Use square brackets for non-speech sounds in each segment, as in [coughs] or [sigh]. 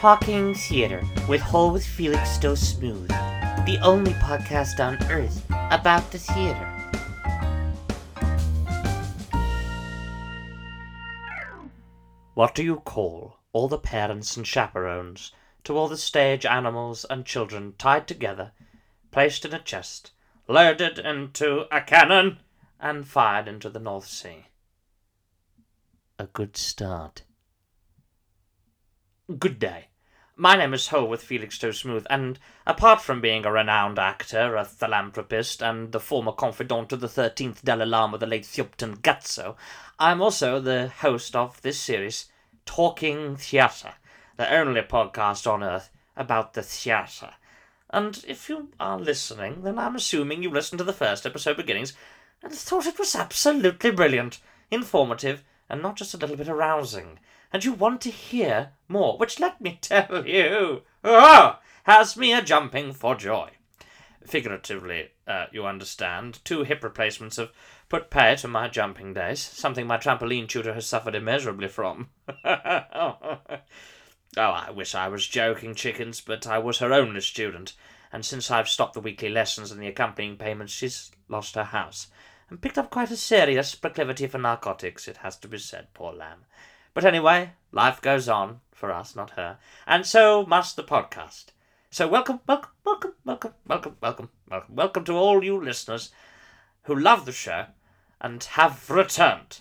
Talking Theatre with with Felixstowe Smooth, the only podcast on earth about the theatre. What do you call all the parents and chaperones to all the stage animals and children tied together, placed in a chest, loaded into a cannon, and fired into the North Sea? A good start. Good day. My name is Holworth Felixstowe Smooth, and apart from being a renowned actor, a philanthropist, and the former confidant of the 13th Dalai Lama, the late Thubten Gyatso, I am also the host of this series, Talking Theatre, the only podcast on earth about the theatre. And if you are listening, then I'm assuming you listened to the first episode beginnings and thought it was absolutely brilliant, informative, and not just a little bit arousing and you want to hear more, which let me [laughs] tell you, oh, has me a jumping for joy. Figuratively, uh, you understand, two hip replacements have put pay to my jumping days, something my trampoline tutor has suffered immeasurably from. [laughs] oh, I wish I was joking, chickens, but I was her only student, and since I've stopped the weekly lessons and the accompanying payments, she's lost her house, and picked up quite a serious proclivity for narcotics, it has to be said, poor lamb. But anyway, life goes on for us, not her, and so must the podcast. So welcome, welcome, welcome, welcome, welcome, welcome, welcome, welcome to all you listeners who love the show and have returned.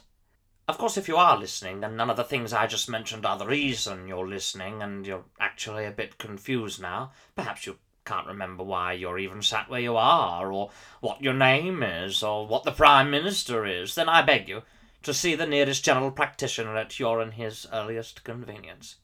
Of course, if you are listening, then none of the things I just mentioned are the reason you're listening, and you're actually a bit confused now. Perhaps you can't remember why you're even sat where you are, or what your name is, or what the Prime Minister is. Then I beg you, to see the nearest general practitioner at your and his earliest convenience.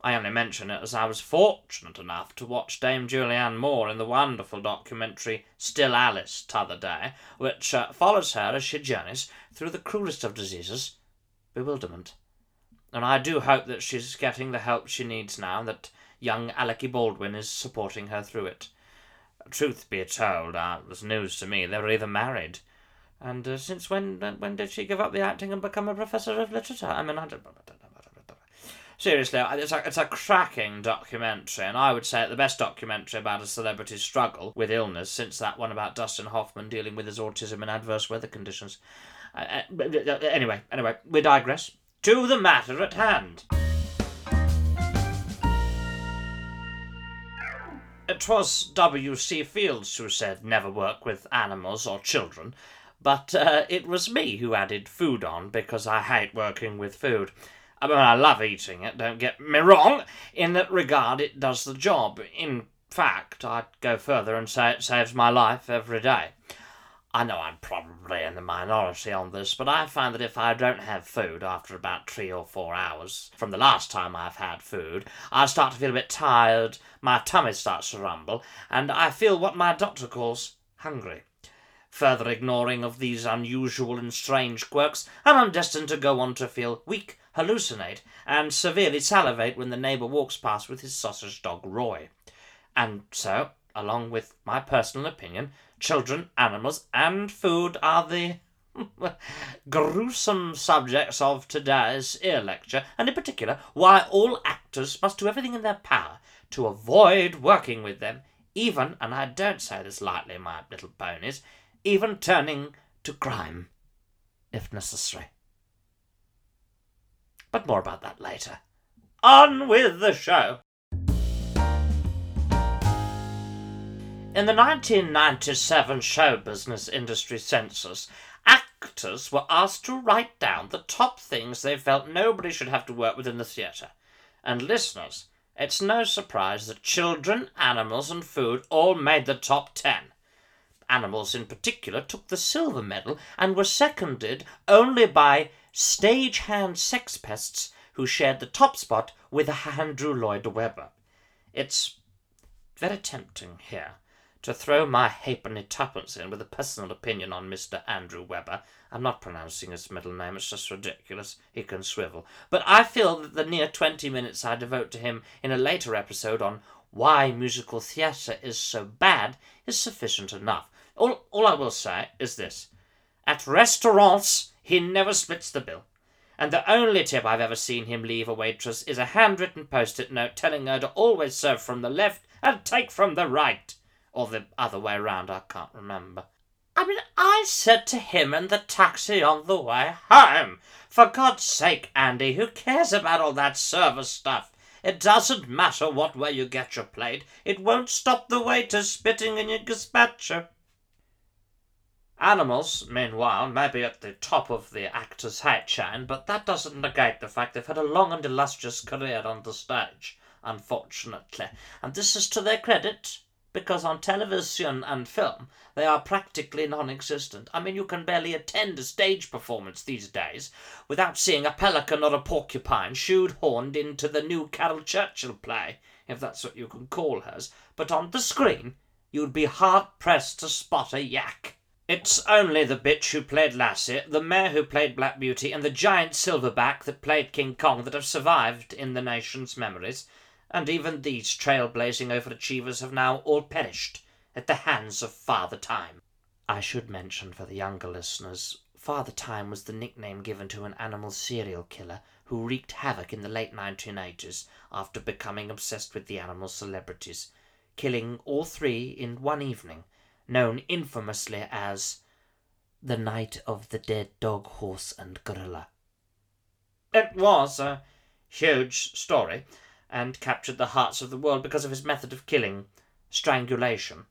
I only mention it as I was fortunate enough to watch Dame Julianne Moore in the wonderful documentary Still Alice t'other day, which uh, follows her as she journeys through the cruelest of diseases, bewilderment. And I do hope that she's getting the help she needs now, and that young Alec Baldwin is supporting her through it. Truth be told, uh, it was news to me they were either married. And uh, since when when did she give up the acting and become a professor of literature? I mean, I don't, seriously, it's a, it's a cracking documentary, and I would say it the best documentary about a celebrity's struggle with illness since that one about Dustin Hoffman dealing with his autism in adverse weather conditions. Uh, uh, uh anyway, anyway, we digress. To the matter at hand. It was W.C. Fields who said never work with animals or children, but uh, it was me who added food on because I hate working with food. I mean, I love eating it, don't get me wrong. In that regard, it does the job. In fact, I'd go further and say it saves my life every day. I know I'm probably in the minority on this, but I find that if I don't have food after about three or four hours from the last time I've had food, I start to feel a bit tired, my tummy starts to rumble, and I feel what my doctor calls hungry. Further ignoring of these unusual and strange quirks, and I'm destined to go on to feel weak, hallucinate, and severely salivate when the neighbour walks past with his sausage dog Roy. And so, along with my personal opinion, children, animals, and food are the [laughs] gruesome subjects of today's ear lecture, and in particular, why all actors must do everything in their power to avoid working with them, even, and I don't say this lightly, my little ponies, even turning to crime, if necessary. But more about that later. On with the show! In the 1997 show business industry census, actors were asked to write down the top things they felt nobody should have to work with in the theatre. And listeners, it's no surprise that children, animals, and food all made the top ten animals in particular, took the silver medal and were seconded only by stagehand sex pests who shared the top spot with Andrew Lloyd Webber. It's very tempting here to throw my halfpenny tuppence in with a personal opinion on Mr. Andrew Webber. I'm not pronouncing his middle name, it's just ridiculous. He can swivel. But I feel that the near 20 minutes I devote to him in a later episode on why musical theatre is so bad is sufficient enough. All, all I will say is this. At restaurants, he never splits the bill. And the only tip I've ever seen him leave a waitress is a handwritten post it note telling her to always serve from the left and take from the right. Or the other way round, I can't remember. I mean, I said to him in the taxi on the way home, for God's sake, Andy, who cares about all that service stuff? It doesn't matter what way you get your plate, it won't stop the waiter spitting in your gazpacho. Animals, meanwhile, may be at the top of the actor's hate chain, but that doesn't negate the fact they've had a long and illustrious career on the stage, unfortunately. And this is to their credit, because on television and film they are practically non existent. I mean, you can barely attend a stage performance these days without seeing a pelican or a porcupine shoe horned into the new Caryl Churchill play, if that's what you can call hers, but on the screen you'd be hard pressed to spot a yak. It's only the bitch who played Lassie, the mare who played Black Beauty, and the giant silverback that played King Kong that have survived in the nation's memories, and even these trailblazing overachievers have now all perished at the hands of Father Time. I should mention for the younger listeners, Father Time was the nickname given to an animal serial killer who wreaked havoc in the late 1980s after becoming obsessed with the animal celebrities, killing all three in one evening known infamously as the Night of the Dead Dog, Horse, and Gorilla. It was a huge story and captured the hearts of the world because of his method of killing strangulation.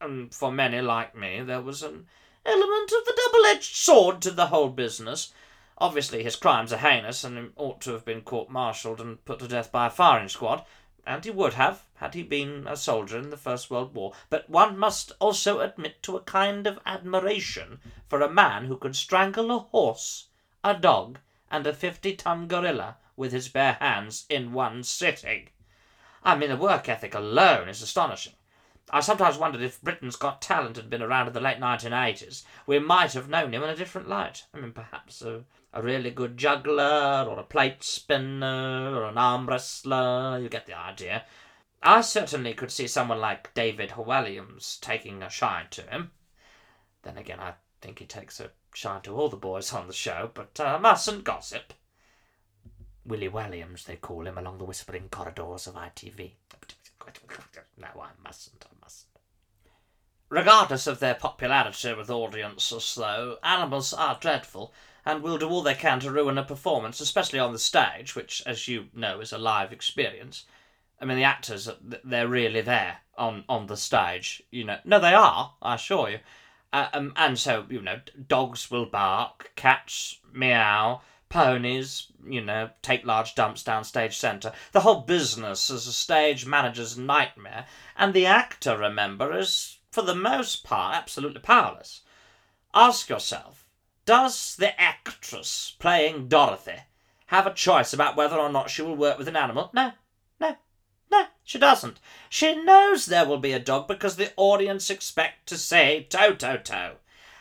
And for many like me, there was an element of the double edged sword to the whole business. Obviously, his crimes are heinous and ought to have been court martialed and put to death by a firing squad, and he would have, had he been a soldier in the First World War. But one must also admit to a kind of admiration for a man who could strangle a horse, a dog, and a fifty ton gorilla with his bare hands in one sitting. I mean, the work ethic alone is astonishing. I sometimes wondered if Britain's Got Talent had been around in the late 1980s, we might have known him in a different light. I mean, perhaps a a really good juggler or a plate spinner or an arm wrestler. You get the idea. I certainly could see someone like David Walliams taking a shine to him. Then again, I think he takes a shine to all the boys on the show, but I uh, mustn't gossip. Willie Walliams, they call him, along the whispering corridors of ITV. No, I mustn't, I mustn't. Regardless of their popularity with audiences, though, animals are dreadful, and will do all they can to ruin a performance, especially on the stage, which, as you know, is a live experience. I mean, the actors, they're really there on, on the stage, you know. No, they are, I assure you. Uh, um, and so, you know, dogs will bark, cats meow, ponies, you know, take large dumps down stage centre. The whole business is a stage manager's nightmare, and the actor, remember, is, for the most part, absolutely powerless. Ask yourself, does the actress playing Dorothy have a choice about whether or not she will work with an animal? No, no, no, she doesn't. She knows there will be a dog because the audience expect to say toe toe toe.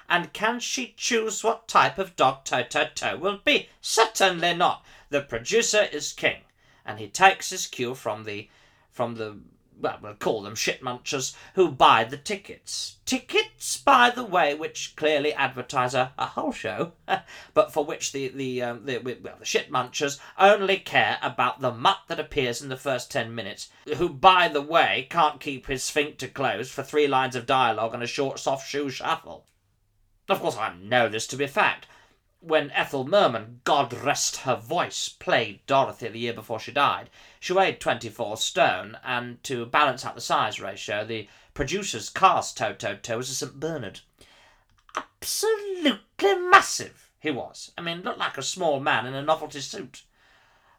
And can she choose what type of dog toe toe toe will be? Certainly not. The producer is king, and he takes his cue from the from the well, we'll call them shit munchers, who buy the tickets. Tickets, by the way, which clearly advertise a, a whole show, [laughs] but for which the the, um, the well the shit munchers only care about the mutt that appears in the first ten minutes, who, by the way, can't keep his sphincter closed for three lines of dialogue and a short soft shoe shuffle. Of course, I know this to be a fact when Ethel Merman, God rest her voice, played Dorothy the year before she died, she weighed 24 stone, and to balance out the size ratio, the producers cast Toto Toe as a St. Bernard. Absolutely massive, he was. I mean, looked like a small man in a novelty suit.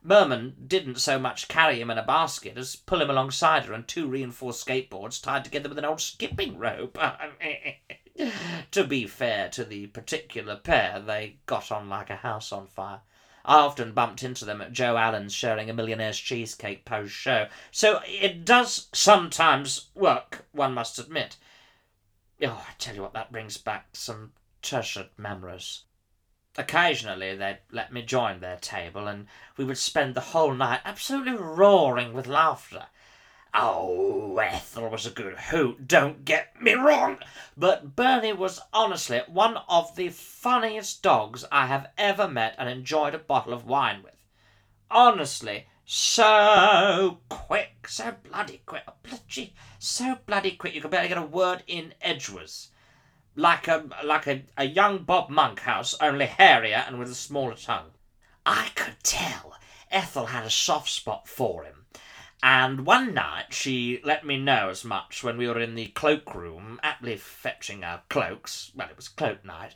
Merman didn't so much carry him in a basket as pull him alongside her on two reinforced skateboards tied together with an old skipping rope. [laughs] to be fair to the particular pair, they got on like a house on fire. I often bumped into them at Joe Allen's sharing a millionaire's cheesecake post show, so it does sometimes work, one must admit. Oh, I tell you what, that brings back some treasured memories. Occasionally they'd let me join their table, and we would spend the whole night absolutely roaring with laughter. Oh, Ethel was a good hoot, don't get me wrong, but Bernie was honestly one of the funniest dogs I have ever met and enjoyed a bottle of wine with. Honestly, so quick, so bloody quick, bloody, so bloody quick you could barely get a word in edgeways. Like a like a, a young Bob Monkhouse, only hairier and with a smaller tongue. I could tell Ethel had a soft spot for him. And one night she let me know as much when we were in the cloakroom, aptly fetching our cloaks. Well, it was cloak night.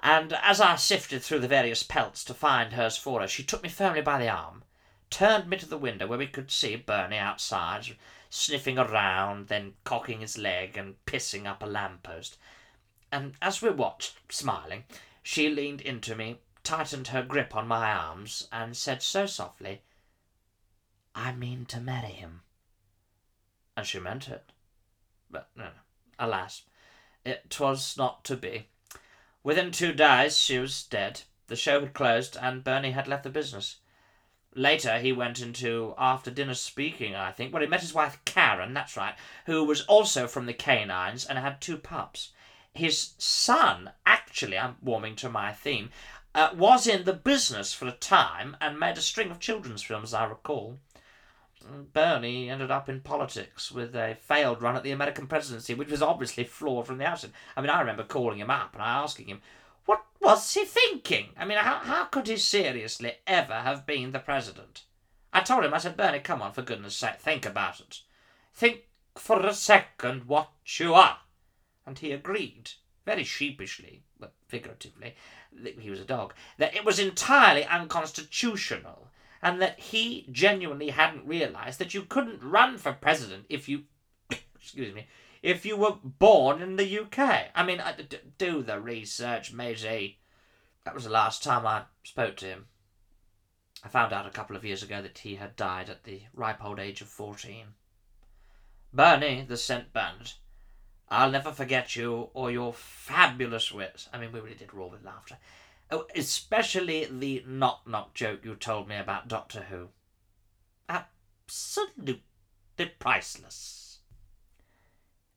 And as I sifted through the various pelts to find hers for her, she took me firmly by the arm, turned me to the window where we could see Bernie outside, sniffing around, then cocking his leg and pissing up a lamppost. And as we watched, smiling, she leaned into me, tightened her grip on my arms, and said so softly, I mean to marry him. And she meant it. But, no, alas, it was not to be. Within two days she was dead. The show had closed, and Bernie had left the business. Later, he went into after dinner speaking, I think, where he met his wife Karen, that's right, who was also from the canines and had two pups. His son, actually, I'm warming to my theme, uh, was in the business for a time and made a string of children's films, I recall. Bernie ended up in politics with a failed run at the American presidency, which was obviously flawed from the outset. I mean, I remember calling him up and I asking him, what was he thinking? I mean, how, how could he seriously ever have been the president? I told him, I said, Bernie, come on, for goodness sake, think about it. Think for a second what you are. And he agreed, very sheepishly, but figuratively, he was a dog, that it was entirely unconstitutional and that he genuinely hadn't realized that you couldn't run for president if you [coughs] excuse me if you were born in the UK. I mean, do the research, matey. Eh? That was the last time I spoke to him. I found out a couple of years ago that he had died at the ripe old age of fourteen. Bernie, the scent band, I'll never forget you or your fabulous wit. I mean, we really did roar with laughter. Oh, especially the knock knock joke you told me about Doctor Who. Absolutely priceless.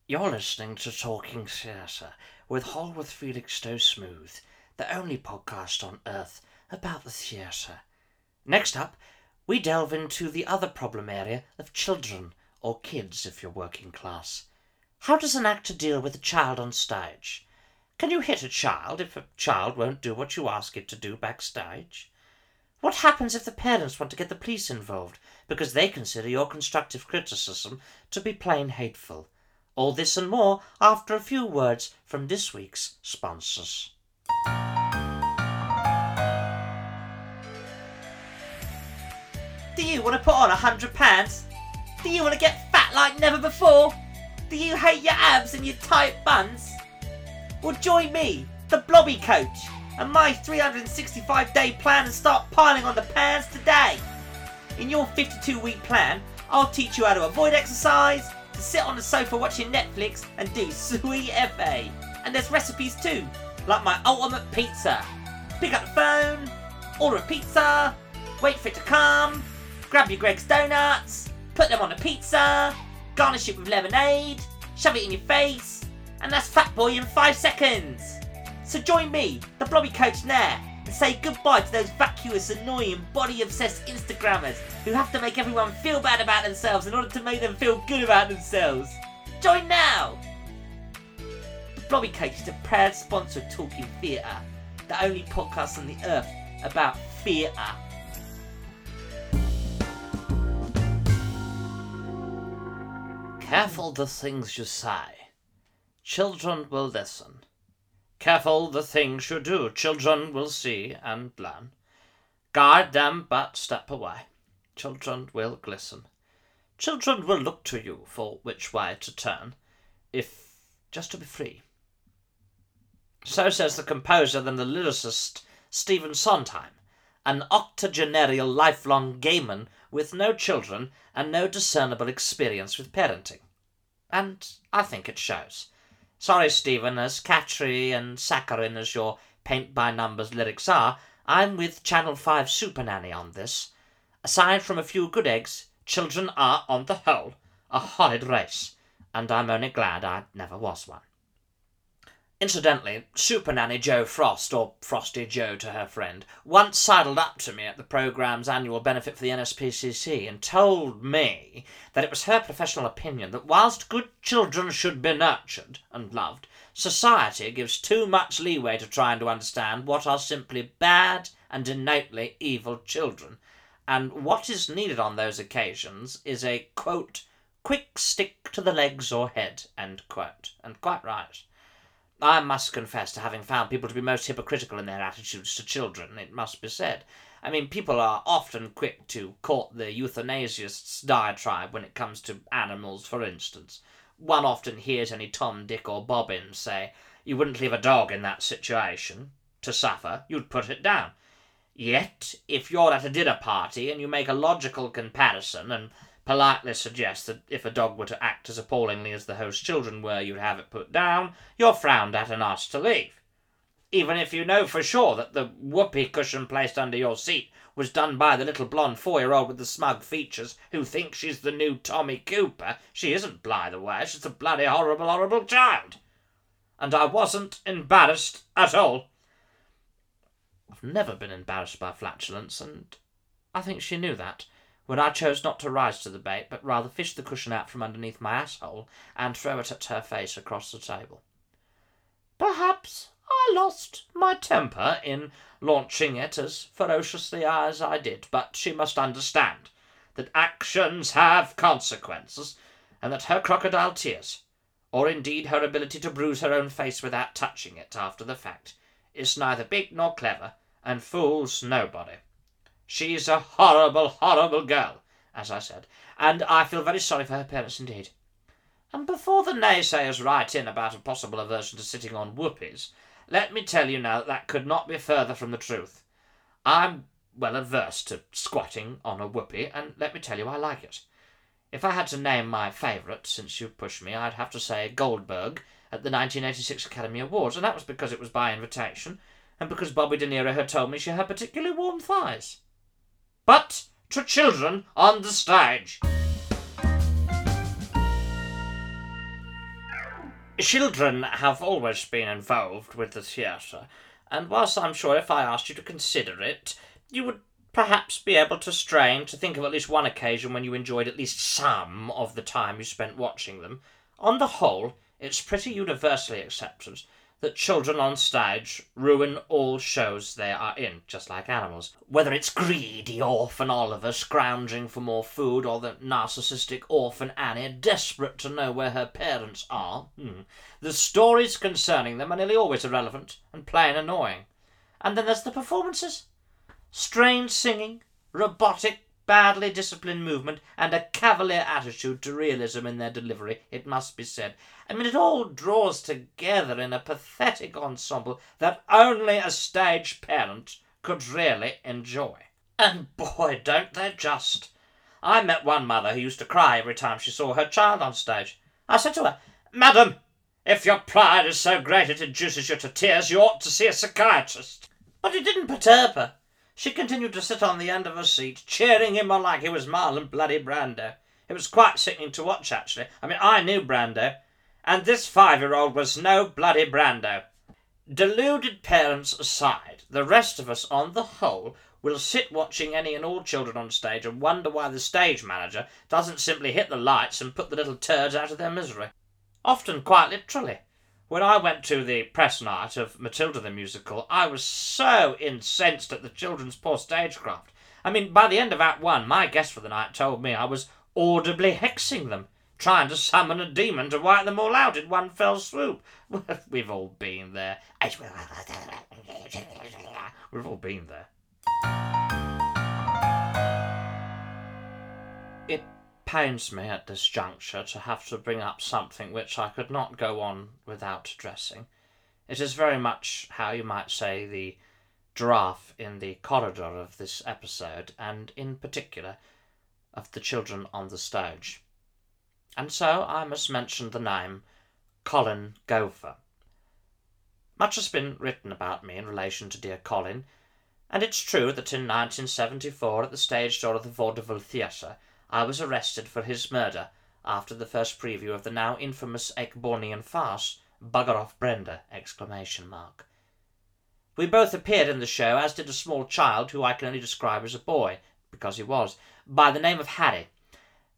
You're listening to Talking Theatre with Holworth Felixstowe Smooth, the only podcast on earth about the theatre. Next up, we delve into the other problem area of children, or kids if you're working class. How does an actor deal with a child on stage? Can you hit a child if a child won't do what you ask it to do backstage? What happens if the parents want to get the police involved because they consider your constructive criticism to be plain hateful? All this and more after a few words from this week's sponsors. Do you want to put on a hundred pounds? Do you want to get fat like never before? Do you hate your abs and your tight buns? Well, join me, the Blobby Coach, and my 365 day plan and start piling on the pants today. In your 52 week plan, I'll teach you how to avoid exercise, to sit on the sofa watching Netflix, and do sweet FA. And there's recipes too, like my ultimate pizza. Pick up the phone, order a pizza, wait for it to come, grab your Greggs donuts, put them on a pizza, garnish it with lemonade, shove it in your face, and that's Fat Boy in 5 seconds. So join me, the Blobby Coach now, and say goodbye to those vacuous, annoying, body obsessed Instagrammers who have to make everyone feel bad about themselves in order to make them feel good about themselves. Join now! The Blobby Coach is a proud sponsor of Talking Theatre, the only podcast on the earth about theatre. Careful the things you say. Children will listen. Careful the things you do, children will see and learn. Guide them but step away. Children will glisten. Children will look to you for which way to turn, if just to be free. So says the composer and the lyricist Stephen Sondheim, an octogenarial lifelong gayman with no children and no discernible experience with parenting. And I think it shows. Sorry, Stephen, as catchy and saccharine as your paint by numbers lyrics are, I'm with Channel 5 Super Nanny on this. Aside from a few good eggs, children are, on the whole, A horrid race, and I'm only glad I never was one. Incidentally, Super Nanny Jo Frost, or Frosty Joe to her friend, once sidled up to me at the programme's annual benefit for the NSPCC and told me that it was her professional opinion that whilst good children should be nurtured and loved, society gives too much leeway to trying to understand what are simply bad and innately evil children, and what is needed on those occasions is a quote, quick stick to the legs or head, end quote. And quite right. I must confess to having found people to be most hypocritical in their attitudes to children, it must be said. I mean, people are often quick to court the euthanasiast's diatribe when it comes to animals, for instance. One often hears any Tom, Dick, or Bobbin say, You wouldn't leave a dog in that situation to suffer, you'd put it down. Yet, if you're at a dinner party and you make a logical comparison and politely suggest that if a dog were to act as appallingly as the host's children were, you'd have it put down, you're frowned at and asked to leave. Even if you know for sure that the whoopee cushion placed under your seat was done by the little blonde four-year-old with the smug features who thinks she's the new Tommy Cooper, she isn't by the way, she's a bloody horrible, horrible child. And I wasn't embarrassed at all. I've never been embarrassed by flatulence, and I think she knew that when I chose not to rise to the bait, but rather fish the cushion out from underneath my asshole and throw it at her face across the table. Perhaps I lost my temper in launching it as ferociously as I did, but she must understand that actions have consequences, and that her crocodile tears, or indeed her ability to bruise her own face without touching it after the fact, is neither big nor clever, and fools nobody. She's a horrible, horrible girl, as I said, and I feel very sorry for her parents indeed. And before the naysayers write in about a possible aversion to sitting on whoopies, let me tell you now that that could not be further from the truth. I'm well averse to squatting on a whoopee, and let me tell you I like it. If I had to name my favourite, since you pushed me, I'd have to say Goldberg at the 1986 Academy Awards, and that was because it was by invitation, and because Bobby De Niro had told me she had particularly warm thighs but to children on the stage. Children have always been involved with the theatre, and whilst I'm sure if I asked you to consider it, you would perhaps be able to strain to think of at least one occasion when you enjoyed at least some of the time you spent watching them. On the whole, it's pretty universally accepted that children on stage ruin all shows they are in, just like animals. Whether it's greedy orphan Oliver scrounging for more food or the narcissistic orphan Annie desperate to know where her parents are, hmm, the stories concerning them are nearly always irrelevant and plain annoying. And then there's the performances. Strange singing, robotic badly disciplined movement, and a cavalier attitude to realism in their delivery, it must be said. I mean, it all draws together in a pathetic ensemble that only a stage parent could really enjoy. And boy, don't they just! I met one mother who used to cry every time she saw her child on stage. I said to her, Madam, if your pride is so great it induces you to tears, you ought to see a psychiatrist. But it didn't perturb her. She continued to sit on the end of her seat, cheering him on like he was Marlon bloody Brando. It was quite sickening to watch, actually. I mean, I knew Brando, and this five-year-old was no bloody Brando. Deluded parents aside, the rest of us, on the whole, will sit watching any and all children on stage and wonder why the stage manager doesn't simply hit the lights and put the little turds out of their misery. Often quite literally. When I went to the press night of Matilda the musical, I was so incensed at the children's poor stagecraft. I mean, by the end of Act One, my guest for the night told me I was audibly hexing them, trying to summon a demon to wipe them all out in one fell swoop. [laughs] We've all been there. [laughs] We've all been there. It pains me at this juncture to have to bring up something which I could not go on without addressing. It is very much how you might say the giraffe in the corridor of this episode, and in particular of the children on the stage. And so I must mention the name Colin Gopher. Much has been written about me in relation to dear Colin, and it's true that in 1974 at the stage door of the Vaudeville Theatre I was arrested for his murder after the first preview of the now infamous Ayckbournian farce, Bugger Off Brenda! We both appeared in the show, as did a small child who I can only describe as a boy, because he was, by the name of Harry.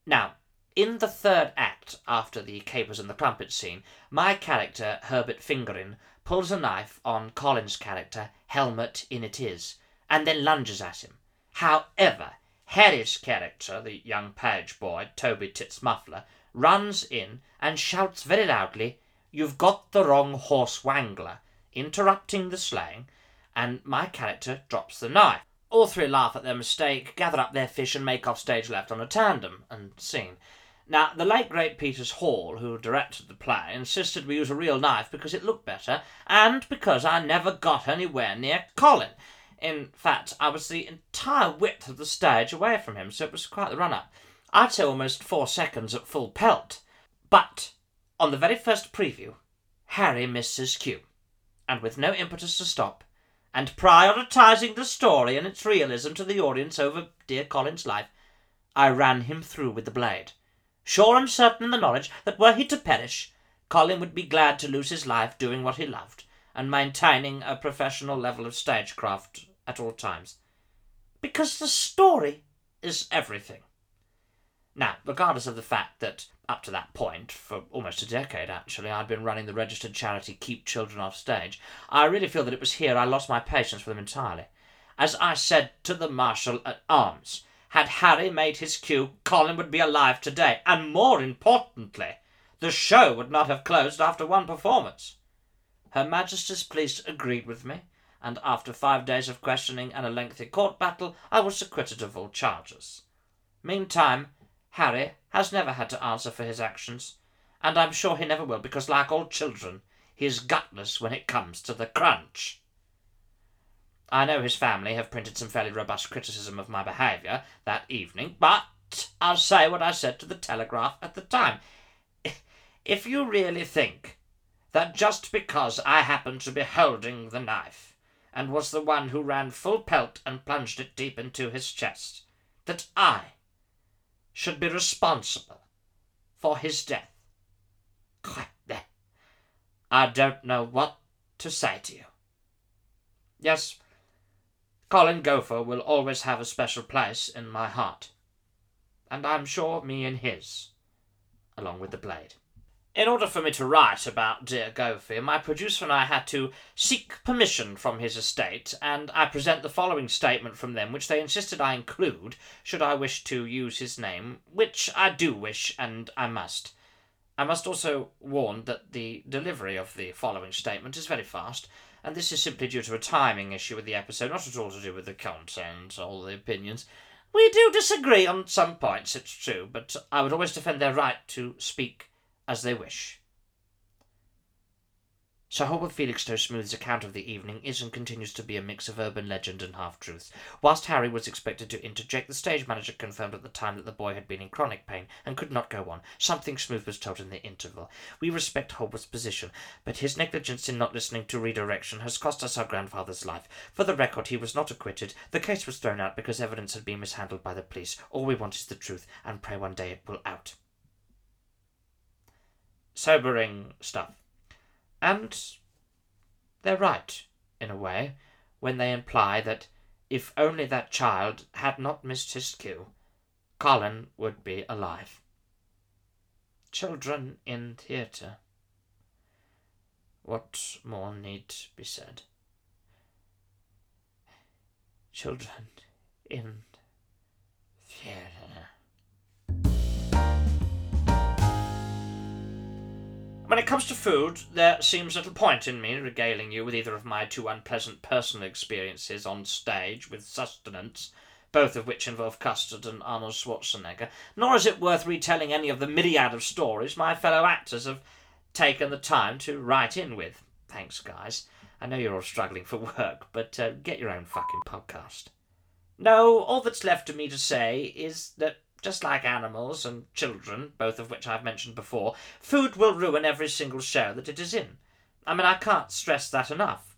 Now, in the third act, after the capers and the crumpet scene, my character, Herbert Fingerin, pulls a knife on Colin's character, Helmut in it is, and then lunges at him. However, Harry's character, the young page boy, Toby Tits Muffler, runs in and shouts very loudly, You've got the wrong horse wangler, interrupting the slaying, and my character drops the knife. All three laugh at their mistake, gather up their fish, and make off stage left on a tandem, and scene. Now, the late great Peters Hall, who directed the play, insisted we use a real knife because it looked better, and because I never got anywhere near Colin. In fact, I was the entire width of the stage away from him, so it was quite the run up. I'd say almost four seconds at full pelt. But, on the very first preview, Harry missed his cue, and with no impetus to stop, and prioritising the story and its realism to the audience over dear Colin's life, I ran him through with the blade sure and certain in the knowledge that were he to perish, Colin would be glad to lose his life doing what he loved, and maintaining a professional level of stagecraft at all times. Because the story is everything. Now, regardless of the fact that up to that point, for almost a decade actually, I'd been running the registered charity Keep Children Off Stage, I really feel that it was here I lost my patience with them entirely. As I said to the Marshal at Arms, had Harry made his cue, Colin would be alive today, and more importantly, the show would not have closed after one performance. Her Majesty's police agreed with me, and after five days of questioning and a lengthy court battle, I was acquitted of all charges. Meantime, Harry has never had to answer for his actions, and I'm sure he never will, because, like all children, he is gutless when it comes to the crunch. I know his family have printed some fairly robust criticism of my behaviour that evening, but I'll say what I said to the Telegraph at the time. If you really think that just because I happened to be holding the knife, and was the one who ran full pelt and plunged it deep into his chest, that I should be responsible for his death, I don't know what to say to you. Yes, Colin Gopher will always have a special place in my heart, and I'm sure me and his, along with the blade. In order for me to write about dear Gopher, my producer and I had to seek permission from his estate, and I present the following statement from them, which they insisted I include, should I wish to use his name, which I do wish, and I must. I must also warn that the delivery of the following statement is very fast, and this is simply due to a timing issue with the episode, not at all to do with the content or the opinions. We do disagree on some points, it's true, but I would always defend their right to speak as they wish. Sir Holworth Felixstowe Smooth's account of the evening is and continues to be a mix of urban legend and half-truths. Whilst Harry was expected to interject, the stage manager confirmed at the time that the boy had been in chronic pain and could not go on, something Smooth was told in the interval. We respect Holworth's position, but his negligence in not listening to redirection has cost us our grandfather's life. For the record, he was not acquitted. The case was thrown out because evidence had been mishandled by the police. All we want is the truth, and pray one day it will out. Sobering stuff. And they're right, in a way, when they imply that if only that child had not missed his cue, Colin would be alive. Children in theatre. What more need be said? Children in theatre. When it comes to food, there seems little point in me regaling you with either of my two unpleasant personal experiences on stage with sustenance, both of which involve custard and Arnold Schwarzenegger, nor is it worth retelling any of the myriad of stories my fellow actors have taken the time to write in with. Thanks, guys. I know you're all struggling for work, but uh, get your own fucking podcast. No, all that's left to me to say is that just like animals and children, both of which I've mentioned before, food will ruin every single show that it is in. I mean, I can't stress that enough.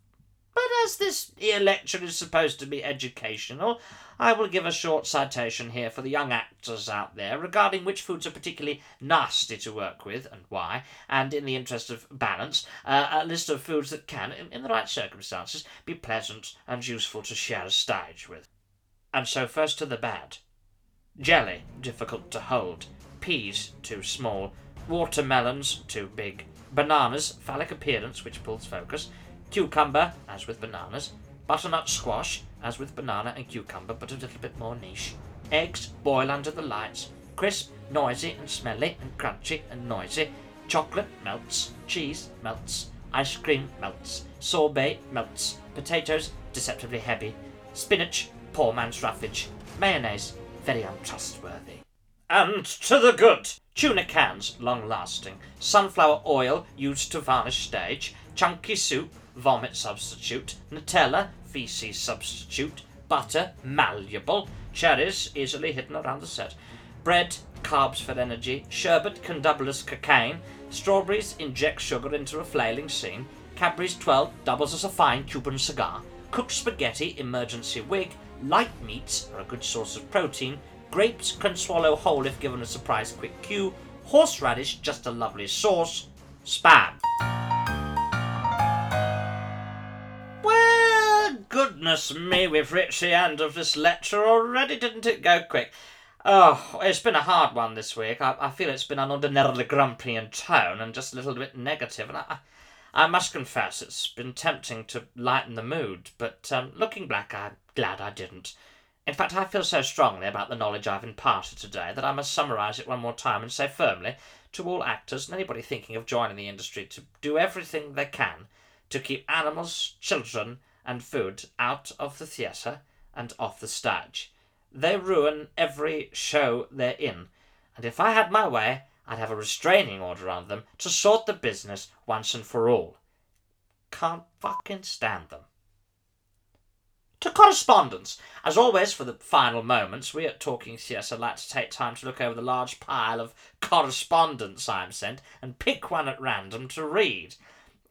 But as this lecture is supposed to be educational, I will give a short citation here for the young actors out there regarding which foods are particularly nasty to work with and why, and in the interest of balance, uh, a list of foods that can, in, in the right circumstances, be pleasant and useful to share a stage with. And so first to the bad. Jelly, difficult to hold. Peas, too small. Watermelons, too big. Bananas, phallic appearance, which pulls focus. Cucumber, as with bananas. Butternut squash, as with banana and cucumber, but a little bit more niche. Eggs, boil under the lights. Crisp, noisy and smelly and crunchy and noisy. Chocolate, melts. Cheese, melts. Ice cream, melts. Sorbet, melts. Potatoes, deceptively heavy. Spinach, poor man's roughage. Mayonnaise, very untrustworthy. And to the good! Tuna cans, long lasting. Sunflower oil, used to varnish stage. Chunky soup, vomit substitute. Nutella, feces substitute. Butter, malleable. Cherries, easily hidden around the set. Bread, carbs for energy. Sherbet, condubulus cocaine. Strawberries, inject sugar into a flailing scene. Cadbury's 12 doubles as a fine Cuban cigar. Cooked spaghetti, emergency wig. Light meats are a good source of protein. Grapes can swallow whole if given a surprise quick cue. Horseradish, just a lovely sauce. Spam. Well, goodness me, we've reached the end of this lecture already, didn't it go quick? Oh, it's been a hard one this week. I, I feel it's been unordinarily grumpy in tone and just a little bit negative, and I, I must confess it's been tempting to lighten the mood, but um, looking back, I'm glad I didn't. In fact, I feel so strongly about the knowledge I've imparted today that I must summarise it one more time and say firmly to all actors and anybody thinking of joining the industry to do everything they can to keep animals, children, and food out of the theatre and off the stage. They ruin every show they're in, and if I had my way, I'd have a restraining order on them to sort the business once and for all. Can't fucking stand them. To correspondence. As always, for the final moments, we at Talking Theatre like to take time to look over the large pile of correspondence I'm sent and pick one at random to read.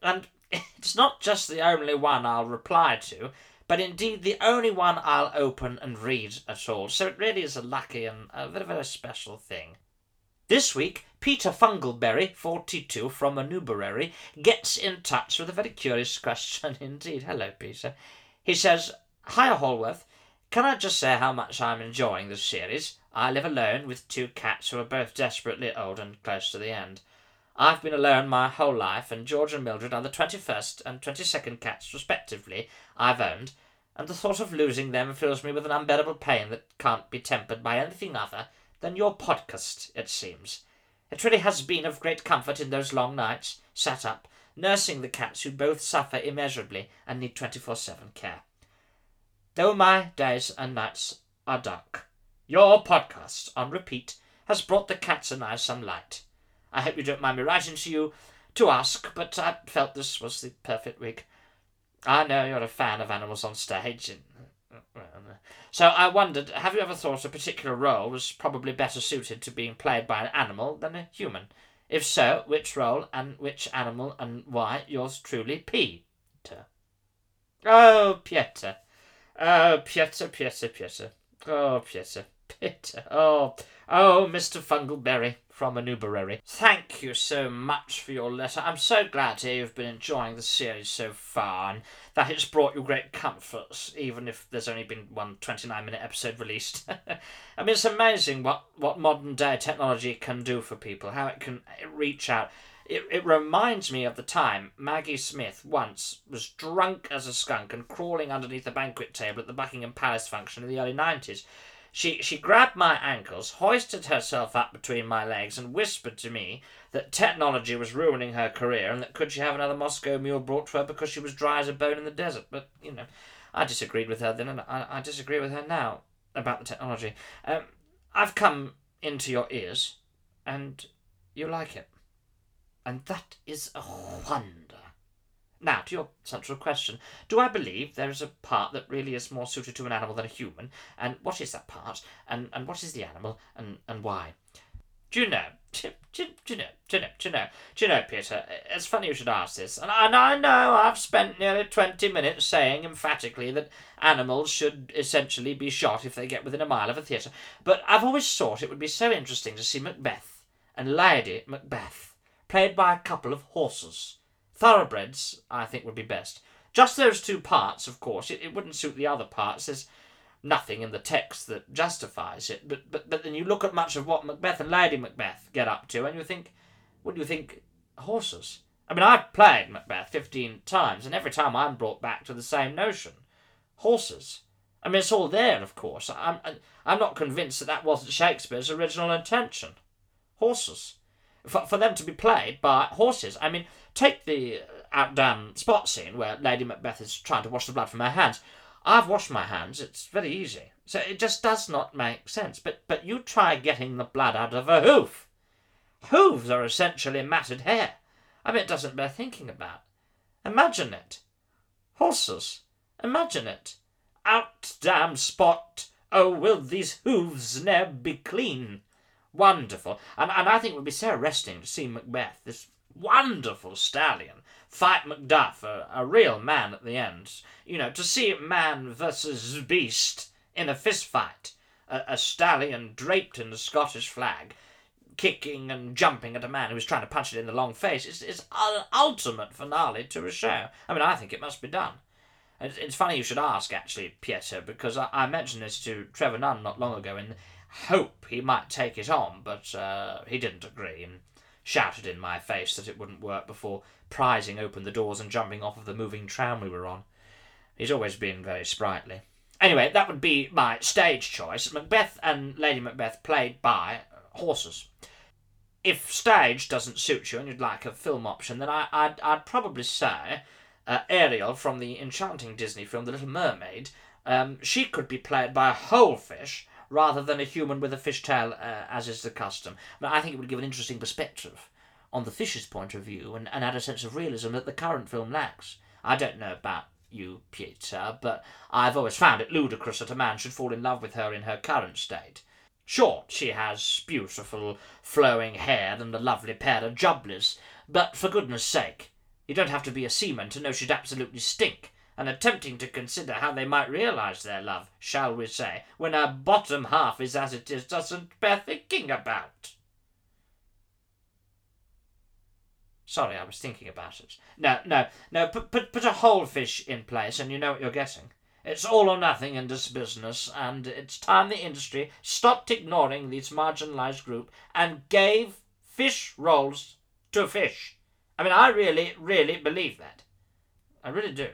And [laughs] it's not just the only one I'll reply to, but indeed the only one I'll open and read at all, so it really is a lucky and a very, very special thing. This week, Peter Fungleberry, 42, from Anuberary, gets in touch with a very curious [laughs] question indeed. Hello, Peter. He says, Hi, Holworth, Can I just say how much I'm enjoying this series? I live alone with two cats who are both desperately old and close to the end. I've been alone my whole life, and George and Mildred are the 21st and 22nd cats, respectively, I've owned, and the thought of losing them fills me with an unbearable pain that can't be tempered by anything other than your podcast, it seems. It really has been of great comfort in those long nights, sat up, nursing the cats who both suffer immeasurably and need 24 7 care. Though my days and nights are dark, your podcast, on repeat, has brought the cats and I some light. I hope you don't mind me writing to you to ask, but I felt this was the perfect week. I know you're a fan of animals on stage, and, so I wondered, have you ever thought a particular role was probably better suited to being played by an animal than a human? If so, which role and which animal and why? Yours truly, Peter. Oh, Pieter. Oh, Pieter, Pieter, Pieter. Oh, Pieter, Pieter. Oh, oh, Mr. Fungleberry from Anuberary. Thank you so much for your letter. I'm so glad to you've been enjoying the series so far and that it's brought you great comforts, even if there's only been one 29 minute episode released. [laughs] I mean, it's amazing what, what modern day technology can do for people, how it can reach out. It, it reminds me of the time Maggie Smith once was drunk as a skunk and crawling underneath a banquet table at the Buckingham Palace function in the early 90s. She, she grabbed my ankles, hoisted herself up between my legs, and whispered to me that technology was ruining her career and that could she have another Moscow mule brought to her because she was dry as a bone in the desert. But, you know, I disagreed with her then and I, I disagree with her now about the technology. Um, I've come into your ears and you like it. And that is a wonder. Now, to your central question, do I believe there is a part that really is more suited to an animal than a human? And what is that part? And, and what is the animal? And, and why? Do you know? [laughs] Do, do, you know? Do you know? Do you know? Do you know, Peter? It's funny you should ask this, and and I know I've spent nearly twenty minutes saying emphatically that animals should essentially be shot if they get within a mile of a theatre, but I've always thought it would be so interesting to see Macbeth and Lady Macbeth played by a couple of horses. Thoroughbreds, I think, would be best. Just those two parts, of course. It, it wouldn't suit the other parts. There's nothing in the text that justifies it. But, but but then you look at much of what Macbeth and Lady Macbeth get up to, and you think, what do you think? Horses. I mean, I've played Macbeth fifteen times, and every time I'm brought back to the same notion: horses. I mean, it's all there, of course. I'm I'm not convinced that that wasn't Shakespeare's original intention. Horses, for for them to be played by horses. I mean, take the uh, out damn spot scene where Lady Macbeth is trying to wash the blood from her hands. I've washed my hands. It's very easy. So it just does not make sense. But but you try getting the blood out of a hoof. Hooves are essentially matted hair. I mean, it doesn't bear thinking about. Imagine it. Horses. Imagine it. Out, damn spot. Oh, will these hooves ne'er be clean? Wonderful. And, and I think it would be so arresting to see Macbeth, this wonderful stallion, fight Macduff, a, a real man at the end. You know, to see man versus beast in a fist fight. A, a stallion draped in the Scottish flag, kicking and jumping at a man who was trying to punch it in the long face. It's an ultimate finale to a show. I mean, I think it must be done. It's, it's funny you should ask, actually, Pieter, because I, I mentioned this to Trevor Nunn not long ago in hope he might take it on, but uh, he didn't agree and shouted in my face that it wouldn't work before prizing open the doors and jumping off of the moving tram we were on. He's always been very sprightly. Anyway, that would be my stage choice. Macbeth and Lady Macbeth played by horses. If stage doesn't suit you and you'd like a film option, then I, would I'd probably say uh, Ariel from the enchanting Disney film The Little Mermaid. Um, she could be played by a whole fish rather than a human with a fishtail, uh, as is the custom. But I think it would give an interesting perspective on the fish's point of view and, and add a sense of realism that the current film lacks. I don't know about you, Peter, but I've always found it ludicrous that a man should fall in love with her in her current state. Sure, she has beautiful flowing hair and a lovely pair of jubblies, but for goodness sake, you don't have to be a seaman to know she'd absolutely stink, and attempting to consider how they might realise their love, shall we say, when her bottom half is as it is, doesn't bear thinking about. Sorry, I was thinking about it. No, no, no, put, put, put a whole fish in place and you know what you're getting. It's all or nothing in this business, and it's time the industry stopped ignoring this marginalised group and gave fish rolls to fish. I mean, I really, really believe that. I really do.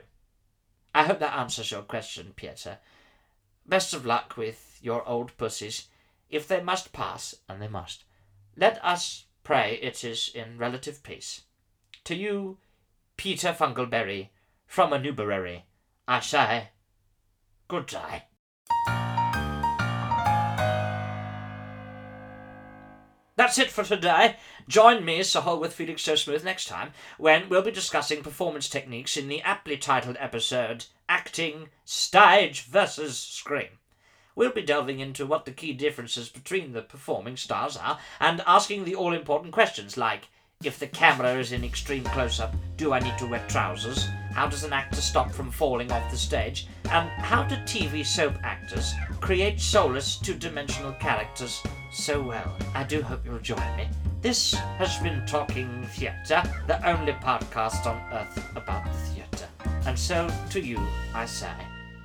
I hope that answers your question, Pieter. Best of luck with your old pussies. If they must pass, and they must, let us pray it is in relative peace. To you, Peter Fungleberry, from a Newberry, I say, good day. That's it for today. Join me, Sir Holworth Felixstowe, next time when we'll be discussing performance techniques in the aptly titled episode Acting Stage versus Screen. We'll be delving into what the key differences between the performing stars are and asking the all important questions like if the camera is in extreme close up, do I need to wear trousers? How does an actor stop from falling off the stage? And how do TV soap actors create soulless two dimensional characters so well? I do hope you'll join me. This has been Talking Theatre, the only podcast on earth about the theatre. And so to you I say,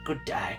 good day.